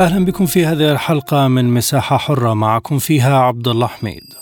أهلا بكم في هذه الحلقة من مساحة حرة معكم فيها عبد الله حميد.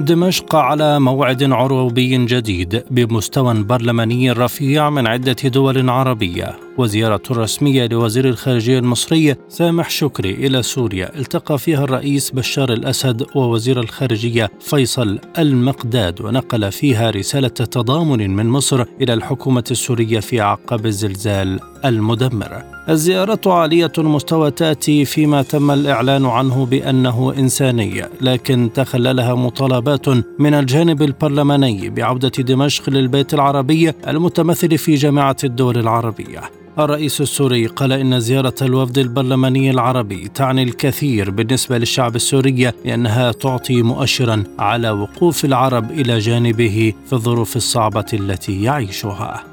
دمشق على موعد عروبي جديد بمستوى برلماني رفيع من عدة دول عربية. وزيارة رسمية لوزير الخارجية المصري سامح شكري إلى سوريا. التقى فيها الرئيس بشار الأسد ووزير الخارجية فيصل المقداد ونقل فيها رسالة تضامن من مصر إلى الحكومة السورية في عقب الزلزال المدمر. الزيارة عالية المستوى تأتي فيما تم الإعلان عنه بأنه إنساني لكن تخللها مطالبات من الجانب البرلماني بعودة دمشق للبيت العربي المتمثل في جامعة الدول العربية. الرئيس السوري قال إن زيارة الوفد البرلماني العربي تعني الكثير بالنسبة للشعب السوري لأنها تعطي مؤشرا على وقوف العرب إلى جانبه في الظروف الصعبة التي يعيشها.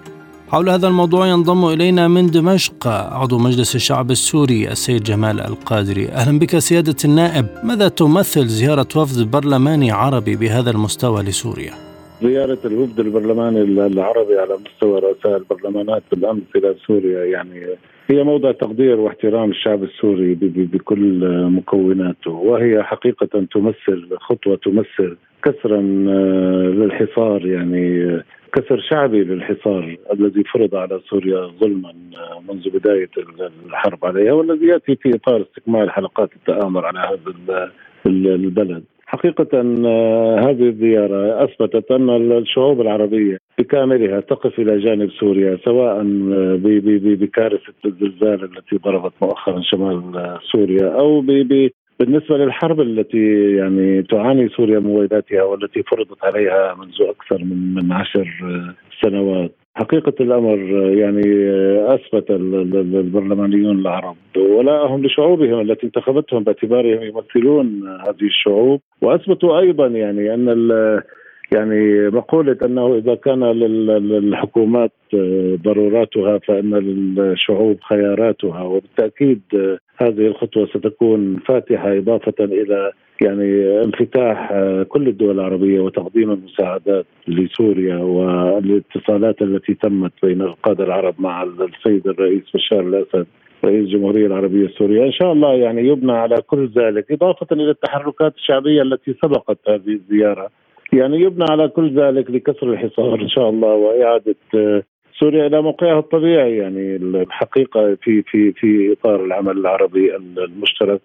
حول هذا الموضوع ينضم إلينا من دمشق عضو مجلس الشعب السوري السيد جمال القادري أهلا بك سيادة النائب. ماذا تمثل زيارة وفد برلماني عربي بهذا المستوى لسوريا؟ زيارة الوفد البرلماني العربي على مستوى رؤساء البرلمانات بالأمس إلى سوريا يعني هي موضع تقدير واحترام الشعب السوري بكل مكوناته وهي حقيقة تمثل خطوة تمثل كسرا للحصار يعني كسر شعبي للحصار الذي فرض على سوريا ظلما منذ بداية الحرب عليها والذي يأتي في إطار استكمال حلقات التآمر على هذا البلد. حقيقة هذه الزيارة أثبتت أن الشعوب العربية بكاملها تقف إلى جانب سوريا سواء بكارثة الزلزال التي ضربت مؤخرا شمال سوريا أو بالنسبة للحرب التي يعني تعاني سوريا من والتي فرضت عليها منذ أكثر من من عشر سنوات. حقيقة الأمر يعني أثبت البرلمانيون العرب ولاءهم لشعوبهم التي انتخبتهم باعتبارهم يمثلون هذه الشعوب وأثبتوا أيضا يعني أن يعني مقولة أنه إذا كان للحكومات ضروراتها فإن للشعوب خياراتها وبالتأكيد هذه الخطوة ستكون فاتحة إضافة إلى يعني انفتاح كل الدول العربية وتقديم المساعدات لسوريا والاتصالات التي تمت بين القادة العرب مع السيد الرئيس بشار الأسد رئيس الجمهورية العربية السورية. إن شاء الله يعني يبنى على كل ذلك إضافة إلى التحركات الشعبية التي سبقت هذه الزيارة. يعني يبنى على كل ذلك لكسر الحصار إن شاء الله وإعادة آه، سوريا إلى موقعها الطبيعي يعني الحقيقة في في في إطار العمل العربي المشترك.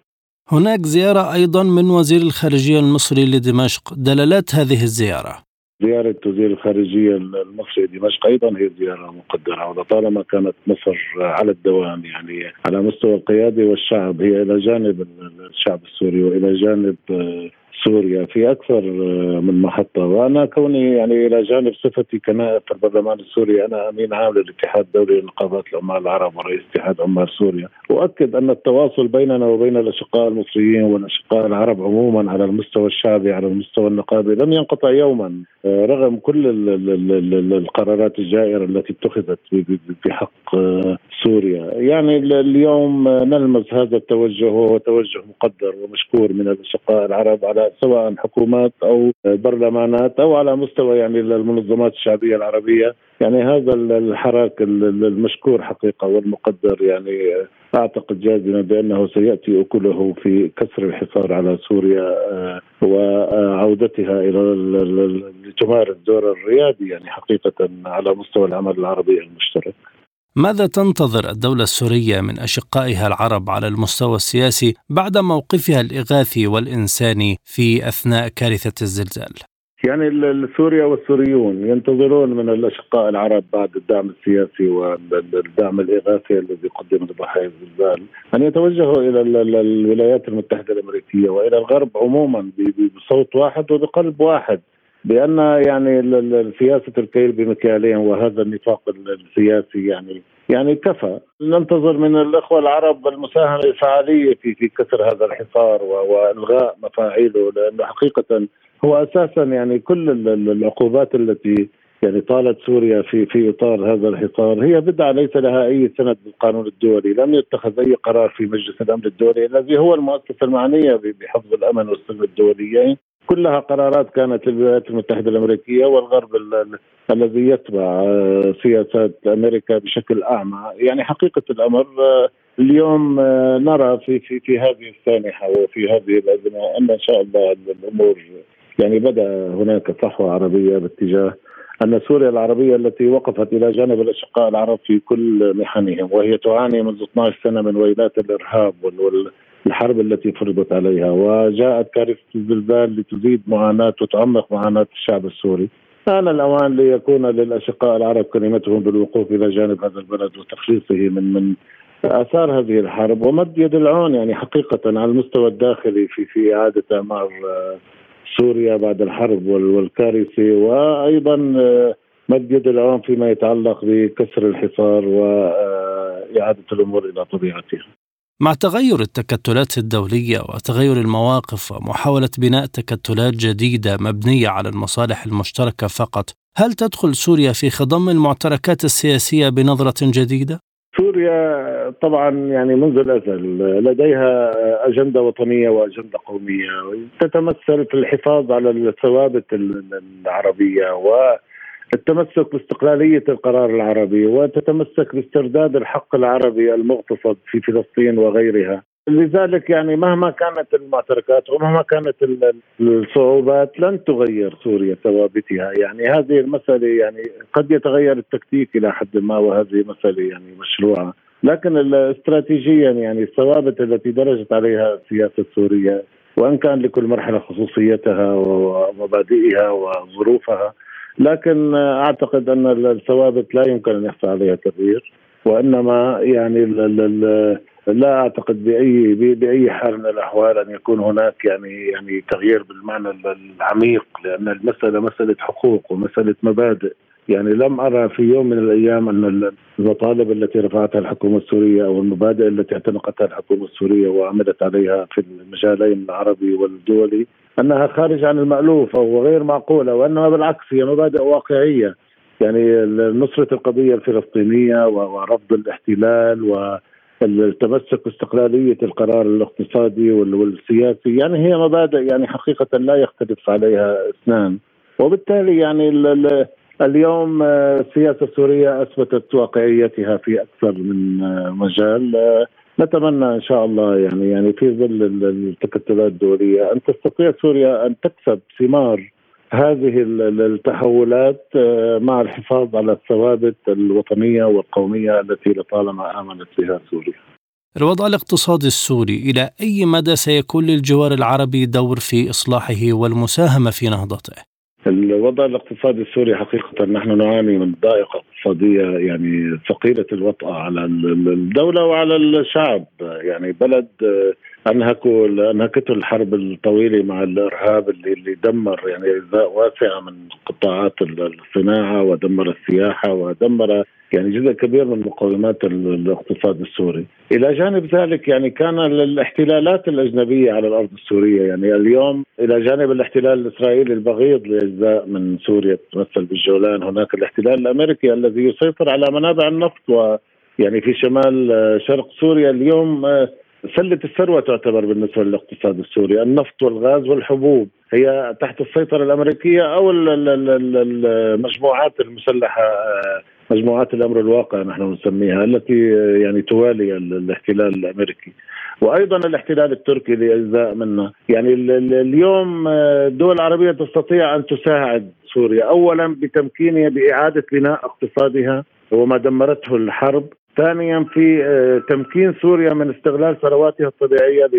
هناك زيارة أيضا من وزير الخارجية المصري لدمشق. دلالات هذه الزيارة؟ زيارة وزير الخارجية المصري دمشق أيضا هي زيارة مقدرة ولطالما كانت مصر على الدوام يعني على مستوى القيادة والشعب هي إلى جانب الشعب السوري وإلى جانب آه، سوريا في أكثر آه، من محطة. وأنا كوني يعني إلى جانب صفتي كنائب في البرلمان السوري أنا أمين عام للاتحاد الدولي لنقابات العمال العرب ورئيس اتحاد عمال سوريا. واكد أن التواصل بيننا وبين الأشقاء المصريين والأشقاء العرب عموما على المستوى الشعبي على المستوى النقابي لم ينقطع يوما آه، رغم كل القرارات الجائرة التي اتخذت بحق آه، سوريا يعني اليوم نلمس هذا التوجه وهو توجه مقدر ومشكور من الأشقاء العرب على سواء حكومات أو برلمانات أو على مستوى يعني المنظمات الشعبية العربية يعني هذا الحراك المشكور حقيقة والمقدر يعني أعتقد جازما بأنه سيأتي أكله في كسر الحصار على سوريا آه، وعودتها إلى لتمارس دور الريادي يعني حقيقة على مستوى العمل العربي المشترك. ماذا تنتظر الدولة السورية من أشقائها العرب على المستوى السياسي بعد موقفها الإغاثي والإنساني في أثناء كارثة الزلزال؟ يعني سوريا والسوريون ينتظرون من الأشقاء العرب بعد الدعم السياسي والدعم الإغاثي الذي قدم لضحايا الزلزال أن يتوجهوا إلى الولايات المتحدة الأمريكية وإلى الغرب عموما بصوت واحد وبقلب واحد بأن يعني سياسة الكيل بمكيالين وهذا النفاق السياسي يعني يعني كفى. ننتظر من الأخوة العرب المساهمة الفعاليه في في كسر هذا الحصار وإلغاء مفاعيله لأنه حقيقة هو أساسا يعني كل العقوبات التي يعني طالت سوريا في في إطار هذا الحصار هي بدعة ليس لها أي سند بالقانون الدولي، لم يتخذ أي قرار في مجلس الأمن الدولي الذي هو المؤسسة المعنية بحفظ الأمن والسلم الدوليين، كلها قرارات كانت للولايات المتحدة الأمريكية والغرب الذي يتبع آه، سياسات أمريكا بشكل أعمى، يعني حقيقة الأمر آه، اليوم آه، نرى في في في هذه السانحة وفي هذه الأزمة أن إن شاء الله الأمور يعني بدا هناك صحوة عربية باتجاه أن سوريا العربية التي وقفت إلى جانب الأشقاء العرب في كل محنهم وهي تعاني منذ 12 سنة من ويلات الإرهاب والحرب التي فرضت عليها وجاءت كارثة الزلزال لتزيد معاناة وتعمق معاناة الشعب السوري. آن الأوان ليكون للأشقاء العرب كلمتهم بالوقوف إلى جانب هذا البلد وتخليصه من من آثار هذه الحرب ومد يد العون يعني حقيقة على المستوى الداخلي في في إعادة إعمار سوريا بعد الحرب والكارثة وأيضا آه، مد يد العون فيما يتعلق بكسر الحصار واعاده الأمور إلى طبيعتها. مع تغير التكتلات الدولية وتغير المواقف ومحاولة بناء تكتلات جديدة مبنية على المصالح المشتركة فقط، هل تدخل سوريا في خضم المعتركات السياسية بنظرة جديدة؟ سوريا طبعا يعني منذ الأزل لديها أجندة وطنية وأجندة قومية تتمثل في الحفاظ على الثوابت العربية والتمسك باستقلالية القرار العربي وتتمسك باسترداد الحق العربي المغتصب في فلسطين وغيرها. لذلك يعني مهما كانت المعتركات ومهما كانت الصعوبات لن تغير سوريا ثوابتها. يعني هذه المسألة يعني قد يتغير التكتيك إلى حد ما وهذه مسألة يعني مشروعة. لكن استراتيجيا يعني الثوابت التي درجت عليها السياسة السورية وإن كان لكل مرحلة خصوصيتها ومبادئها وظروفها لكن أعتقد أن الثوابت لا يمكن أن يحصل عليها تغيير وإنما يعني لا أعتقد باي بأي حال من الأحوال أن يكون هناك يعني يعني تغيير بالمعنى العميق لأن المسألة مسألة حقوق ومسألة مبادئ. يعني لم أرى في يوم من الأيام أن المطالب التي رفعتها الحكومة السورية أو المبادئ التي اعتنقتها الحكومة السورية وعملت عليها في المجالين العربي والدولي أنها خارج عن المألوف أو غير معقولة وانما بالعكس هي مبادئ واقعية. يعني نصرة القضية الفلسطينية ورفض الاحتلال و التمسك باستقلالية القرار الاقتصادي والسياسي يعني هي مبادئ يعني حقيقة لا يختلف عليها اثنان. وبالتالي يعني اليوم السياسة السورية أثبتت واقعيتها في أكثر من مجال. نتمنى إن شاء الله يعني يعني في ظل التكتلات الدولية أن تستطيع سوريا أن تكسب ثمار هذه التحولات آه، مع الحفاظ على الثوابت الوطنية والقومية التي لطالما آمنت بها سوريا. الوضع الاقتصادي السوري إلى أي مدى سيكون للجوار العربي دور في إصلاحه والمساهمة في نهضته؟ الوضع الاقتصادي السوري حقيقة نحن نعاني من ضائقة اقتصادية يعني ثقيلة الوطأة على الدولة وعلى الشعب. يعني بلد آه، انهكوا أنهكته الحرب الطويلة مع الإرهاب اللي اللي دمر يعني اجزاء واسعة من قطاعات الصناعة ودمر السياحة ودمر يعني جزء كبير من مقومات الاقتصاد السوري. إلى جانب ذلك يعني كان الاحتلالات الأجنبية على الأرض السورية يعني اليوم إلى جانب الاحتلال الإسرائيلي البغيض لأجزاء من سوريا تتمثل بالجولان. هناك الاحتلال الأمريكي الذي يسيطر على منابع النفط و يعني في شمال شرق سوريا اليوم سلة الثروة تعتبر بالنسبة للاقتصاد السوري. النفط والغاز والحبوب هي تحت السيطرة الأمريكية أو المجموعات المسلحة مجموعات الأمر الواقع نحن نسميها التي يعني توالي الاحتلال الأمريكي. وأيضا الاحتلال التركي لاجزاء منه، يعني اليوم الدول العربيه تستطيع أن تساعد سوريا. اولا بتمكينها بإعادة بناء اقتصادها وما دمرته الحرب. ثانيا في آه، تمكين سوريا من استغلال ثرواتها الطبيعية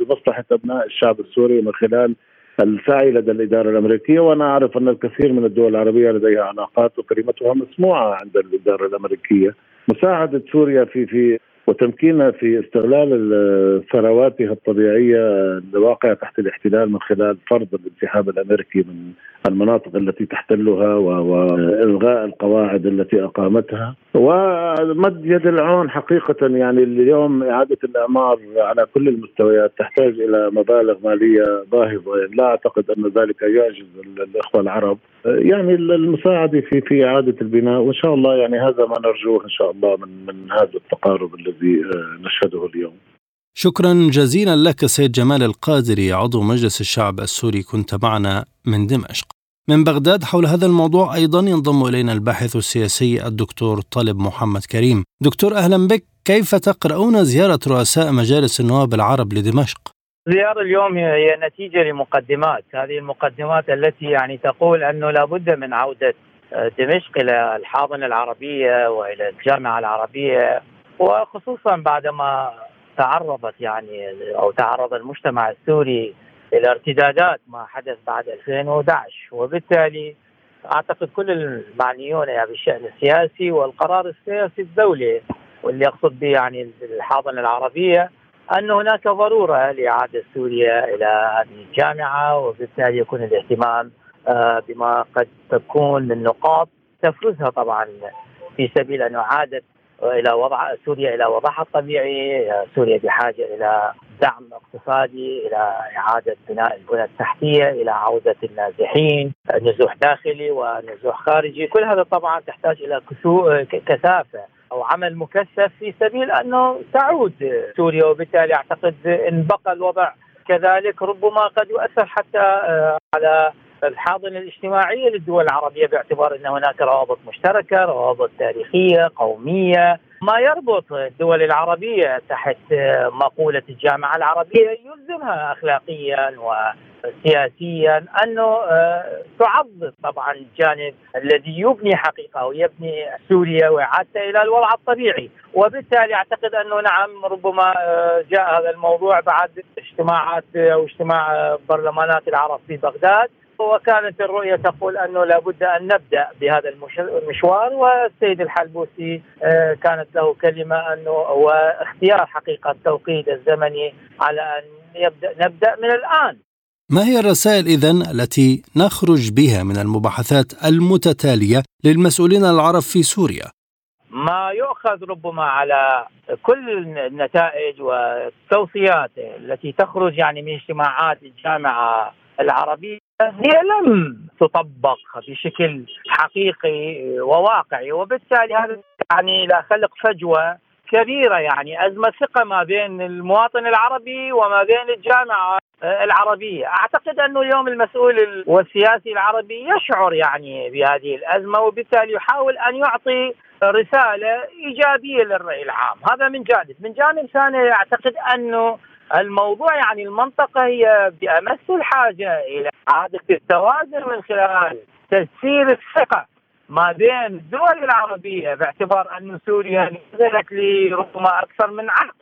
لمصلحة أبناء الشعب السوري من خلال السعي لدى الإدارة الأمريكية وأنا أعرف أن الكثير من الدول العربية لديها علاقات وكلمتها مسموعة عند الإدارة الأمريكية. مساعدة سوريا في في وتمكينها في استغلال ثرواتها الطبيعية الواقعه تحت الاحتلال من خلال فرض الانسحاب الأمريكي من المناطق التي تحتلها والغاء القواعد التي أقامتها. ومد يد العون حقيقة يعني اليوم إعادة الإعمار على كل المستويات تحتاج إلى مبالغ مالية باهظة. لا أعتقد أن ذلك يعجز الإخوة العرب. يعني المساعدة في في إعادة البناء وإن شاء الله يعني هذا ما نرجوه إن شاء الله من من هذا التقارب الذي نشهده اليوم. شكرا جزيلا لك سيد جمال القادري عضو مجلس الشعب السوري كنت معنا من دمشق. من بغداد حول هذا الموضوع أيضا ينضم إلينا الباحث السياسي الدكتور طالب محمد كريم. دكتور أهلا بك، كيف تقرؤون زيارة رؤساء مجالس النواب العرب لدمشق؟ زيارة اليوم هي نتيجة لمقدمات هذه المقدمات التي يعني تقول أنه لابد من عودة دمشق إلى الحاضنة العربية وإلى الجامعة العربية وخصوصا بعدما تعرضت يعني أو تعرض المجتمع السوري إلى ارتدادات ما حدث بعد 2011 وبالتالي أعتقد كل المعنيون يعني بالشأن السياسي والقرار السياسي الدولي واللي يقصد به يعني الحاضنة العربية أن هناك ضرورة لإعادة سوريا إلى هذه الجامعة وبالتالي يكون الاهتمام آه، بما قد تكون من نقاط تفرزها طبعا في سبيل أن إعادة إلى وضع سوريا إلى وضعها الطبيعي، سوريا بحاجة إلى دعم اقتصادي، إلى إعادة بناء البنى التحتية، إلى عودة النازحين، نزوح داخلي ونزوح خارجي، كل هذا طبعا تحتاج إلى كثافة أو عمل مكثف في سبيل أنه تعود سوريا وبالتالي أعتقد إن بقى الوضع كذلك ربما قد يؤثر حتى آه، على الحاضنة الاجتماعية للدول العربية باعتبار أن هناك روابط مشتركة، روابط تاريخية، قومية، ما يربط الدول العربية تحت مقولة الجامعة العربية يلزمها اخلاقيا وسياسيا انه آه، تعظم طبعا الجانب الذي يبني حقيقة ويبني سوريا واعادتها إلى الوضع الطبيعي، وبالتالي أعتقد أنه نعم ربما آه، جاء هذا الموضوع بعد اجتماعات أو اجتماع برلمانات العرب في بغداد. وكانت الرؤية تقول أنه لابد أن نبدأ بهذا المشوار والسيد الحلبوسي آه، كانت له كلمة أنه هو اختيار حقيقة التوقيت الزمني على أن يبدأ نبدأ من الآن ما هي الرسائل إذن التي نخرج بها من المباحثات المتتالية للمسؤولين العرب في سوريا؟ ما يؤخذ ربما على كل النتائج والتوصيات التي تخرج يعني من اجتماعات الجامعة العربية هي لم تطبق بشكل حقيقي وواقعي وبالتالي هذا يعني لا خلق فجوة كبيرة يعني. أزمة ثقة ما بين المواطن العربي وما بين الجامعة العربية، أعتقد أنه اليوم المسؤول والسياسي العربي يشعر يعني بهذه الأزمة وبالتالي يحاول أن يعطي رسالة إيجابية للرأي العام، هذا من جانب، من جانب ثاني أعتقد أنه الموضوع يعني المنطقة هي بأمس الحاجة إلى إعادة التوازن من خلال تسيير الثقة ما بين الدول العربية باعتبار أن سوريا نزلت لربما أكثر من عقد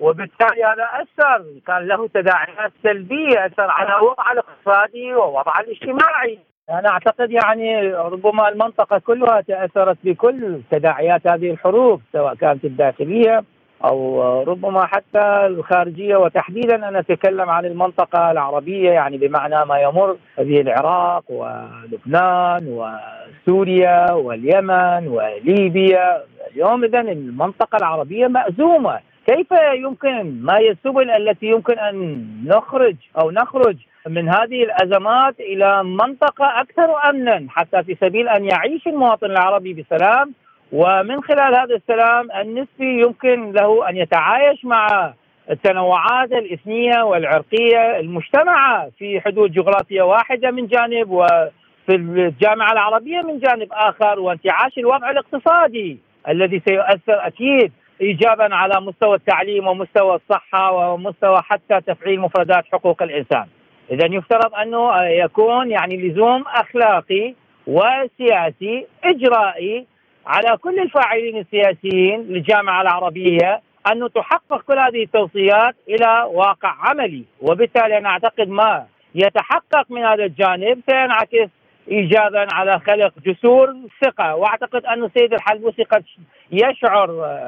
وبالتالي هذا أثر كان له تداعيات سلبية أثر على الوضع الاقتصادي ووضع الاجتماعي. أنا أعتقد يعني ربما المنطقة كلها تأثرت بكل تداعيات هذه الحروب سواء كانت الداخلية أو ربما حتى الخارجية. وتحديدا أنا اتكلم عن المنطقة العربية يعني بمعنى ما يمر به العراق ولبنان وسوريا واليمن وليبيا. اليوم اذا المنطقة العربية مأزومة. كيف يمكن ما هي السبل التي يمكن أن نخرج أو نخرج من هذه الأزمات إلى منطقة أكثر امنا حتى في سبيل أن يعيش المواطن العربي بسلام ومن خلال هذا السلام النسبي يمكن له أن يتعايش مع التنوعات الإثنية والعرقية المجتمعة في حدود جغرافيه واحدة من جانب وفي الجامعة العربية من جانب آخر وانتعاش الوضع الاقتصادي الذي سيؤثر أكيد ايجابا على مستوى التعليم ومستوى الصحة ومستوى حتى تفعيل مفردات حقوق الإنسان. إذا يفترض أنه يكون يعني لزوم أخلاقي وسياسي إجرائي على كل الفاعلين السياسيين للجامعة العربية انه تحقق كل هذه التوصيات إلى واقع عملي. وبالتالي أنا أعتقد ما يتحقق من هذا الجانب سينعكس ايجادا على خلق جسور ثقة. وأعتقد أن السيد الحلبوسي قد يشعر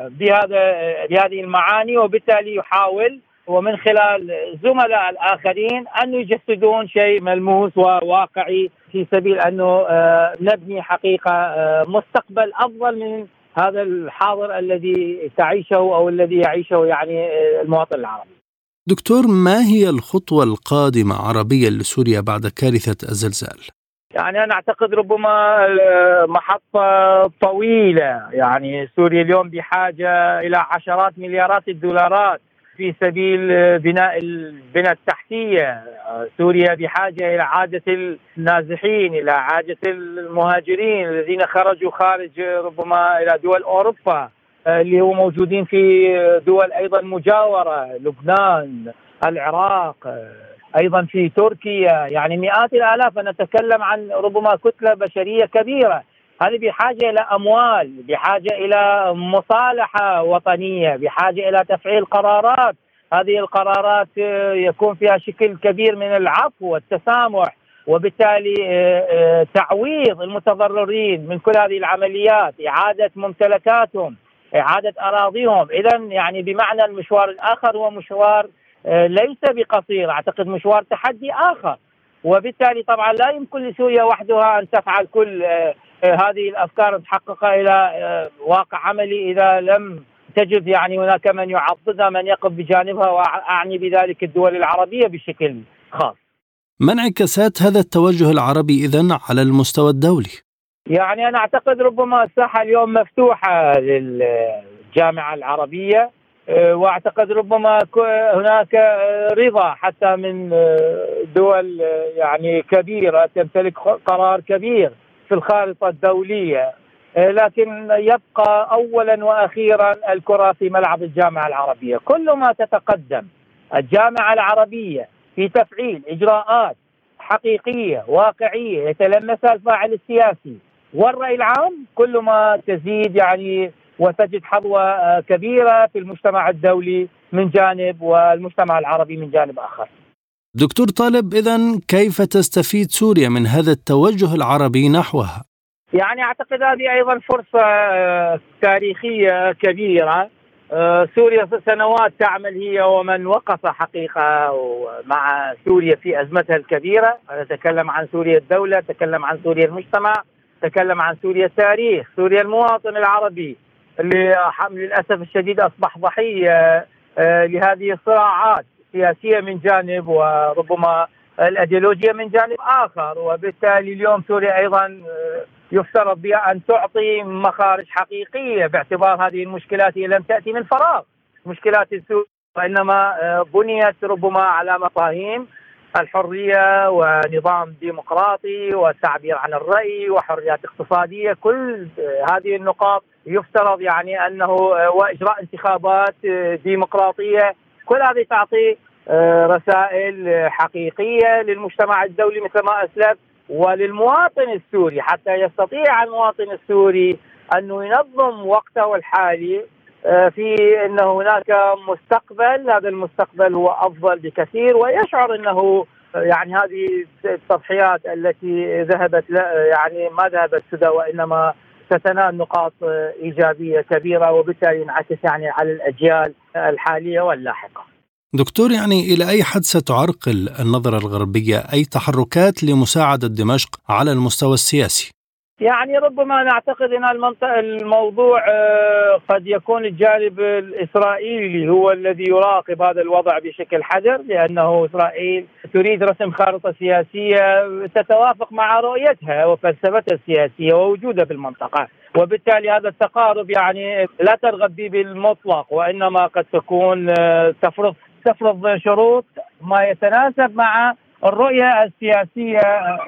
بهذا بهذه المعاني وبالتالي يحاول ومن خلال زملاء الآخرين أن يجسدون شيء ملموس وواقعي في سبيل انه آه، نبني حقيقة آه، مستقبل أفضل من هذا الحاضر الذي تعيشه أو الذي يعيشه يعني آه، المواطن العربي. دكتور ما هي الخطوة القادمة عربيا لسوريا بعد كارثة الزلزال؟ يعني أنا أعتقد ربما محطة طويلة يعني سوريا اليوم بحاجة إلى عشرات مليارات الدولارات في سبيل بناء البنى التحتية، سوريا بحاجة إلى عادة النازحين، إلى عادة المهاجرين الذين خرجوا خارج ربما إلى دول أوروبا اللي هو موجودين في دول أيضا مجاورة، لبنان، العراق، أيضا في تركيا، يعني مئات الآلاف نتكلم عن ربما كتلة بشرية كبيرة. هذه بحاجة إلى أموال، بحاجة إلى مصالحة وطنية، بحاجة إلى تفعيل قرارات، هذه القرارات آه، يكون فيها شكل كبير من العفو والتسامح وبالتالي آه، آه، تعويض المتضررين من كل هذه العمليات، إعادة ممتلكاتهم، إعادة أراضيهم، اذا يعني بمعنى المشوار الآخر هو مشوار ليس بقصير، أعتقد مشوار تحدي آخر. وبالتالي طبعا لا يمكن لسوريا وحدها أن تفعل كل هذه الأفكار تحقق إلى آه، واقع عملي إذا لم تجد يعني هناك من يعضدها من يقف بجانبها وأعني بذلك الدول العربية بشكل خاص. ما انعكاسات هذا التوجه العربي اذا على المستوى الدولي؟ يعني أنا أعتقد ربما الساحة اليوم مفتوحة للجامعة العربية آه، وأعتقد ربما هناك رضا حتى من آه، دول يعني كبيرة تمتلك قرار كبير في الخارطة الدولية آه، لكن يبقى اولا وأخيرا الكرة في ملعب الجامعة العربية، كل ما تتقدم الجامعة العربية في تفعيل إجراءات حقيقية واقعية يتلمسها الفاعل السياسي والرأي العام كل ما تزيد يعني وتجد حظوة آه، كبيرة في المجتمع الدولي من جانب والمجتمع العربي من جانب آخر. دكتور طالب اذا كيف تستفيد سوريا من هذا التوجه العربي نحوها؟ يعني أعتقد هذه أيضا فرصة آه، تاريخية كبيرة. آه، سوريا سنوات تعمل هي ومن وقف حقيقة مع سوريا في أزمتها الكبيرة، نتكلم عن سوريا الدولة، نتكلم عن سوريا المجتمع، نتكلم عن سوريا التاريخ، سوريا المواطن العربي اللي للأسف الشديد أصبح ضحية آه، لهذه الصراعات. السياسيه من جانب وربما الأيديولوجية من جانب آخر وبالتالي اليوم سوريا أيضا آه، يفترض بها أن تعطي مخارج حقيقية باعتبار هذه المشكلات هي لم تأتي من فراغ. مشكلات سوريا وإنما آه، بنيت ربما على مفاهيم الحرية ونظام ديمقراطي والتعبير عن الرأي وحريات اقتصادية. كل آه، هذه النقاط يفترض يعني أنه وإجراء انتخابات ديمقراطية كل هذه تعطي آه، رسائل حقيقية للمجتمع الدولي مثل ما اسلفت وللمواطن السوري حتى يستطيع المواطن السوري انه ينظم وقته الحالي آه، في انه هناك مستقبل. هذا المستقبل هو أفضل بكثير ويشعر إنه يعني هذه التضحيات التي ذهبت يعني ما ذهبت سدى وإنما ستنال نقاط إيجابية كبيرة وبالتالي ينعكس يعني على الأجيال الحالية واللاحقة. دكتور يعني إلى أي حد ستعرقل النظرة الغربية أي تحركات لمساعدة دمشق على المستوى السياسي؟ يعني ربما نعتقد إن المنطقة الموضوع آه، قد يكون الجانب الإسرائيلي هو الذي يراقب هذا الوضع بشكل حذر لأنه إسرائيل تريد رسم خارطة سياسية تتوافق مع رؤيتها وفلسفتها السياسية ووجودها في المنطقة وبالتالي هذا التقارب يعني لا ترغب به بالمطلق وإنما قد تكون آه، تفرض تفرض شروط ما يتناسب مع الرؤية السياسية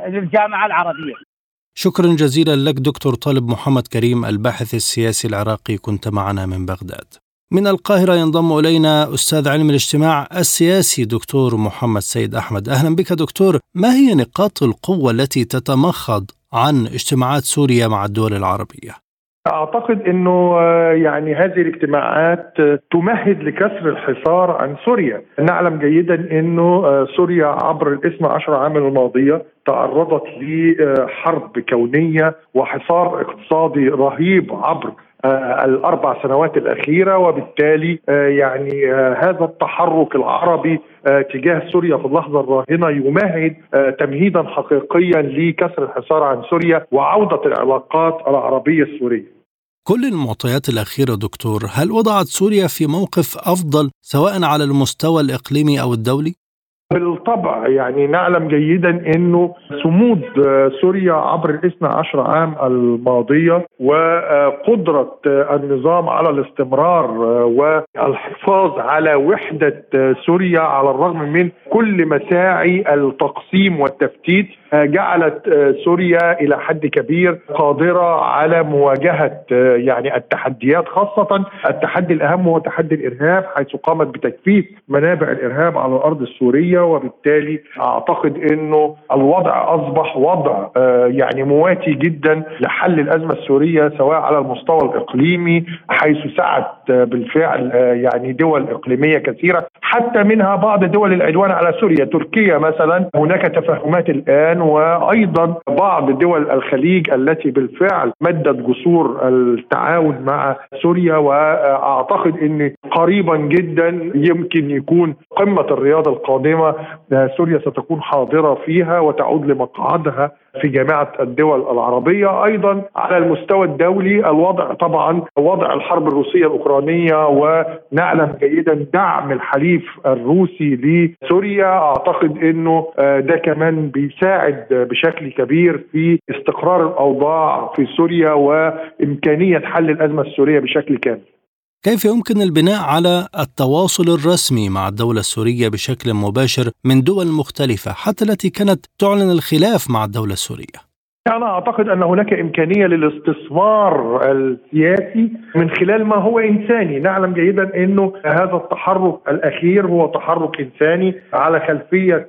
للجامعة العربية. شكرا جزيلا لك دكتور طالب محمد كريم الباحث السياسي العراقي كنت معنا من بغداد. من القاهرة ينضم إلينا أستاذ علم الاجتماع السياسي دكتور محمد سيد أحمد أهلا بك دكتور ما هي نقاط القوة التي تتمخض عن اجتماعات سوريا مع الدول العربية؟ أعتقد إنه يعني هذه الاجتماعات تمهد لكسر الحصار عن سوريا، نعلم جيدا إنه سوريا عبر الاثنى عشر عام الماضية تعرضت لحرب كونية وحصار اقتصادي رهيب عبر آه، الأربع سنوات الأخيرة وبالتالي آه، يعني آه، هذا التحرك العربي تجاه سوريا في اللحظة الراهنة يمهد تمهيدا حقيقيا لكسر الحصار عن سوريا وعودة العلاقات العربية السورية. كل المعطيات الأخيرة دكتور هل وضعت سوريا في موقف أفضل سواء على المستوى الإقليمي أو الدولي؟ بالطبع يعني نعلم جيدا إنه صمود سوريا عبر الاثنى عشر عام الماضية وقدرة النظام على الاستمرار والحفاظ على وحدة سوريا على الرغم من كل مساعي التقسيم والتفتيت جعلت سوريا إلى حد كبير قادرة على مواجهة يعني التحديات خاصة التحدي الأهم هو تحدي الإرهاب حيث قامت بتجفيف منابع الإرهاب على الأرض السورية وبالتالي أعتقد إنه الوضع أصبح وضع يعني مواتي جدا لحل الأزمة السورية سواء على المستوى الإقليمي حيث سعت بالفعل يعني دول إقليمية كثيرة حتى منها بعض دول العدوان على سوريا تركيا مثلا. هناك تفاهمات الآن وأيضا بعض دول الخليج التي بالفعل مدت جسور التعاون مع سوريا وأعتقد إن قريبا جدا يمكن يكون قمة الرياضة القادمة سوريا ستكون حاضرة فيها وتعود لمقعدها في جامعة الدول العربية. أيضا على المستوى الدولي الوضع طبعا وضع الحرب الروسية الأوكرانية ونعلم جيدا دعم الحليف الروسي لسوريا. أعتقد إنه ده كمان بيساعد بشكل كبير في استقرار الأوضاع في سوريا وإمكانية حل الأزمة السورية بشكل كامل. كيف يمكن البناء على التواصل الرسمي مع الدولة السورية بشكل مباشر من دول مختلفة حتى التي كانت تعلن الخلاف مع الدولة السورية؟ أنا أعتقد أن هناك إمكانية للاستثمار السياسي من خلال ما هو إنساني نعلم جيدا أنه هذا التحرك الأخير هو تحرك إنساني على خلفية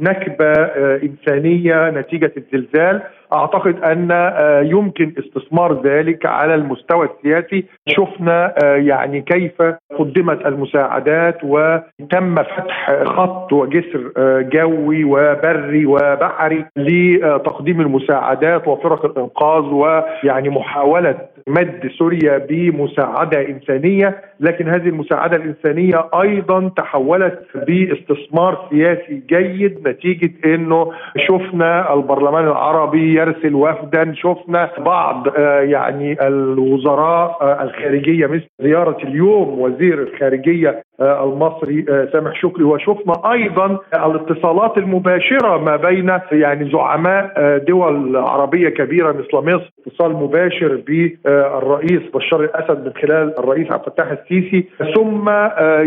نكبة إنسانية نتيجة الزلزال أعتقد أن يمكن استثمار ذلك على المستوى السياسي. شفنا يعني كيف قدمت المساعدات وتم فتح خط وجسر جوي وبري وبحري لتقديم المساعدات وفرق الإنقاذ ويعني محاولة مد سوريا بمساعدة إنسانية. لكن هذه المساعدة الإنسانية أيضا تحولت باستثمار سياسي جيد نتيجة إنه شفنا البرلمان العربي يرسل وفدا شفنا بعض يعني الوزراء الخارجية مثل زيارة اليوم وزير الخارجية المصري سامح شكري. وشفنا أيضا الاتصالات المباشرة ما بين يعني زعماء دول عربية كبيرة مثل مصر اتصال مباشر بالرئيس بشار الأسد من خلال الرئيس عبد الفتاح السيسي ثم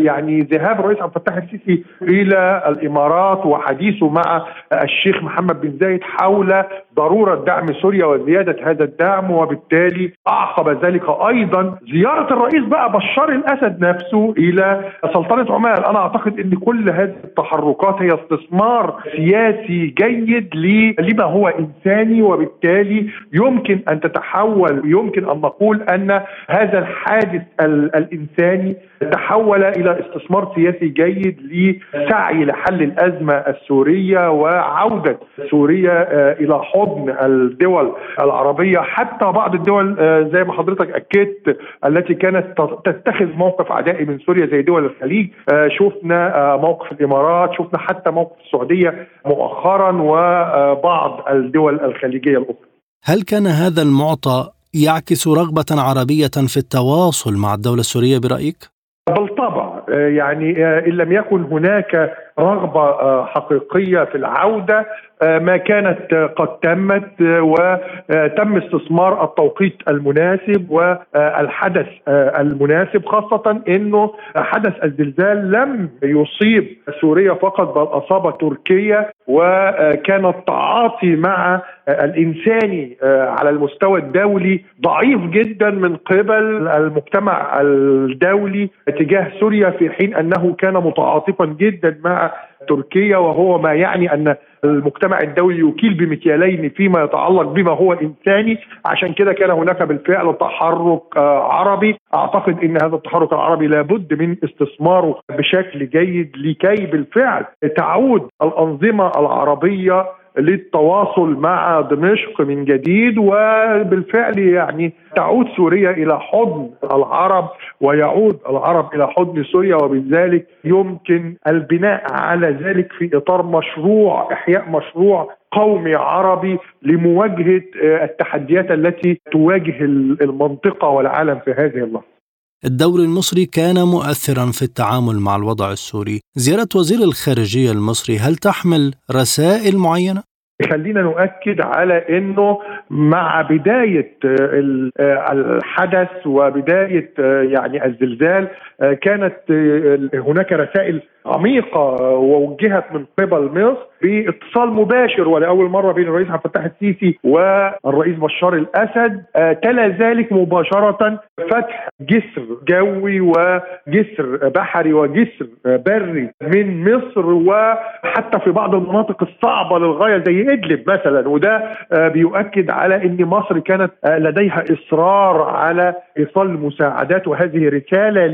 يعني ذهاب الرئيس عبد الفتاح السيسي إلى الإمارات وحديثه مع الشيخ محمد بن زايد حول ضرورة دعم سوريا وزيادة هذا الدعم وبالتالي أعقب ذلك أيضا. زيارة الرئيس بقى بشار الأسد نفسه إلى سلطنة عمان. أنا أعتقد إن كل هذه التحركات هي استثمار سياسي جيد لما هو إنساني وبالتالي يمكن أن تتحول يمكن أن نقول أن هذا الحادث الإنساني تحول إلى استثمار سياسي جيد لسعي لحل الأزمة السورية وعودة سوريا إلى حضن الدول العربية حتى بعض الدول زي ما حضرتك أكدت التي كانت تتخذ موقف عدائي من سوريا زي دول الخليج شفنا موقف الإمارات شفنا حتى موقف السعودية مؤخرا وبعض الدول الخليجية الأخرى هل كان هذا المعطى يعكس رغبة عربية في التواصل مع الدولة السورية برأيك؟ بالطبع يعني إن لم يكن هناك رغبة حقيقية في العودة ما كانت قد تمت وتم استثمار التوقيت المناسب والحدث المناسب خاصة إنه حدث الزلزال لم يصيب سوريا فقط بل أصاب تركيا وكان التعاطي مع الانساني على المستوى الدولي ضعيف جدا من قبل المجتمع الدولي تجاه سوريا في حين أنه كان متعاطفا جدا مع تركيا وهو ما يعني أن المجتمع الدولي يكيل بمكيالين فيما يتعلق بما هو انساني عشان كده كان هناك بالفعل تحرك آه، عربي. أعتقد إن هذا التحرك العربي لابد من استثماره بشكل جيد لكي بالفعل تعود الأنظمة العربية للتواصل مع دمشق من جديد وبالفعل يعني تعود سوريا إلى حضن العرب ويعود العرب إلى حضن سوريا وبذلك يمكن البناء على ذلك في إطار مشروع إحياء مشروع قومي عربي لمواجهة التحديات التي تواجه المنطقة والعالم في هذه اللحظة. الدور المصري كان مؤثرا في التعامل مع الوضع السوري زيارة وزير الخارجية المصري هل تحمل رسائل معينة؟ خلينا نؤكد على إنه مع بداية الحدث وبداية يعني الزلزال كانت هناك رسائل عميقة ووجهت من قبل مصر باتصال مباشر ولأول مرة بين الرئيس عبد الفتاح السيسي والرئيس بشار الأسد تلا ذلك مباشرة فتح جسر جوي وجسر بحري وجسر بري من مصر وحتى في بعض المناطق الصعبة للغاية زي إدلب مثلا. وده بيؤكد على إن مصر كانت لديها إصرار على إيصال المساعدات وهذه رسالة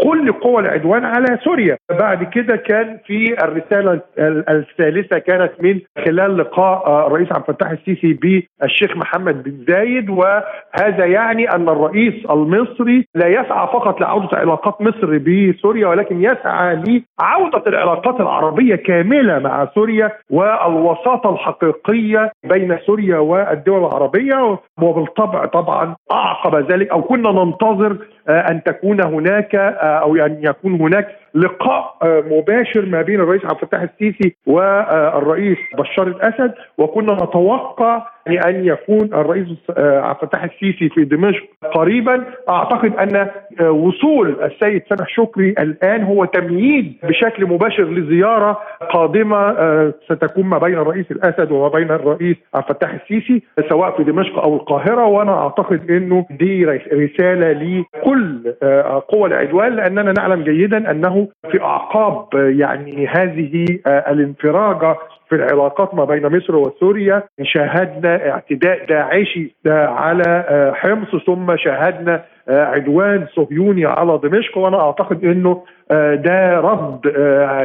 لكل قوى العدوان على سوريا. بعد كده كان في الرسالة الثالثة كانت من خلال لقاء الرئيس عبد الفتاح السيسي بالشيخ محمد بن زايد وهذا يعني أن الرئيس المصري لا يسعى فقط لعودة علاقات مصر بسوريا ولكن يسعى لعودة العلاقات العربية كاملة مع سوريا والوساطة الحقيقية بين سوريا والدول العربية. وبالطبع طبعا أعقب ذلك أو كنا ننتظر أن تكون هناك أو أن يكون هناك لقاء مباشر ما بين الرئيس عبد الفتاح السيسي والرئيس بشار الأسد وكنا نتوقع ان يكون الرئيس عبد الفتاح السيسي في دمشق قريبا. أعتقد أن وصول السيد سامح شكري الآن هو تمهيد بشكل مباشر لزيارة قادمة ستكون ما بين الرئيس الأسد وما بين الرئيس عبد الفتاح السيسي سواء في دمشق أو القاهرة. وأنا أعتقد إنه دي رسالة لكل قوى العدوان لأننا نعلم جيدا أنه في أعقاب يعني هذه الانفراجه في العلاقات ما بين مصر وسوريا شاهدنا اعتداء داعشي على حمص ثم شاهدنا عدوان صهيوني على دمشق وأنا أعتقد إنه ده رد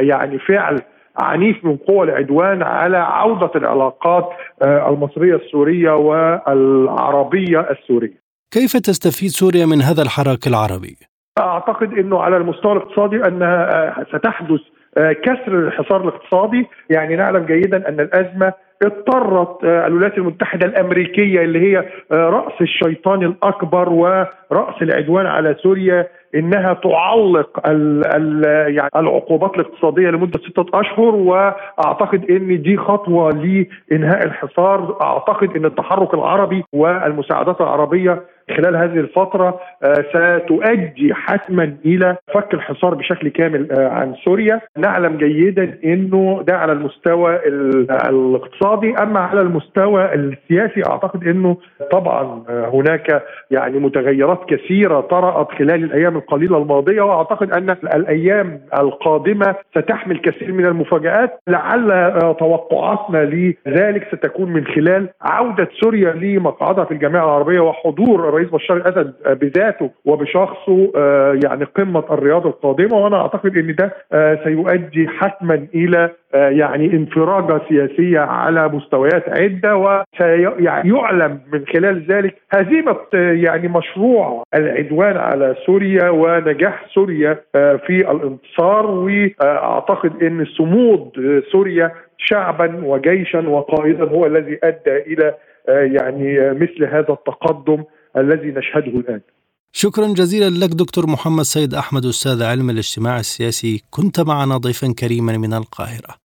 يعني فعل عنيف من قوى العدوان على عودة العلاقات المصرية السورية والعربية السورية. كيف تستفيد سوريا من هذا الحراك العربي؟ أعتقد إنه على المستوى الاقتصادي أنها ستحدث كسر الحصار الاقتصادي. يعني نعلم جيدا أن الأزمة اضطرت الولايات المتحدة الأمريكية اللي هي رأس الشيطان الأكبر ورأس العدوان على سوريا إنها تعلق ال ال يعني العقوبات الاقتصادية لمدة ستة أشهر وأعتقد إن دي خطوة لإنهاء الحصار. أعتقد إن التحرك العربي والمساعدات العربية خلال هذه الفترة ستؤدي حتما إلى فك الحصار بشكل كامل عن سوريا. نعلم جيدا أنه ده على المستوى الاقتصادي. أما على المستوى السياسي أعتقد أنه طبعا هناك يعني متغيرات كثيرة طرأت خلال الأيام القليلة الماضية وأعتقد أن الأيام القادمة ستحمل كثير من المفاجآت. لعل توقعاتنا لذلك ستكون من خلال عودة سوريا لمقعدها في الجامعة العربية وحضور الرئيس بشار الأسد بذاته وبشخصه يعني قمة الرياضه القادمة. وأنا أعتقد إن ده سيؤدي حتما إلى يعني انفراجة سياسية على مستويات عدة وسيعلم من خلال ذلك هزيمة يعني مشروع العدوان على سوريا ونجاح سوريا في الانتصار وأعتقد إن صمود سوريا شعبا وجيشا وقائدا هو الذي أدى إلى يعني مثل هذا التقدم الذي نشهده الآن. شكرا جزيلا لك دكتور محمد سيد أحمد أستاذ علم الاجتماع السياسي كنت معنا ضيفا كريما من القاهرة.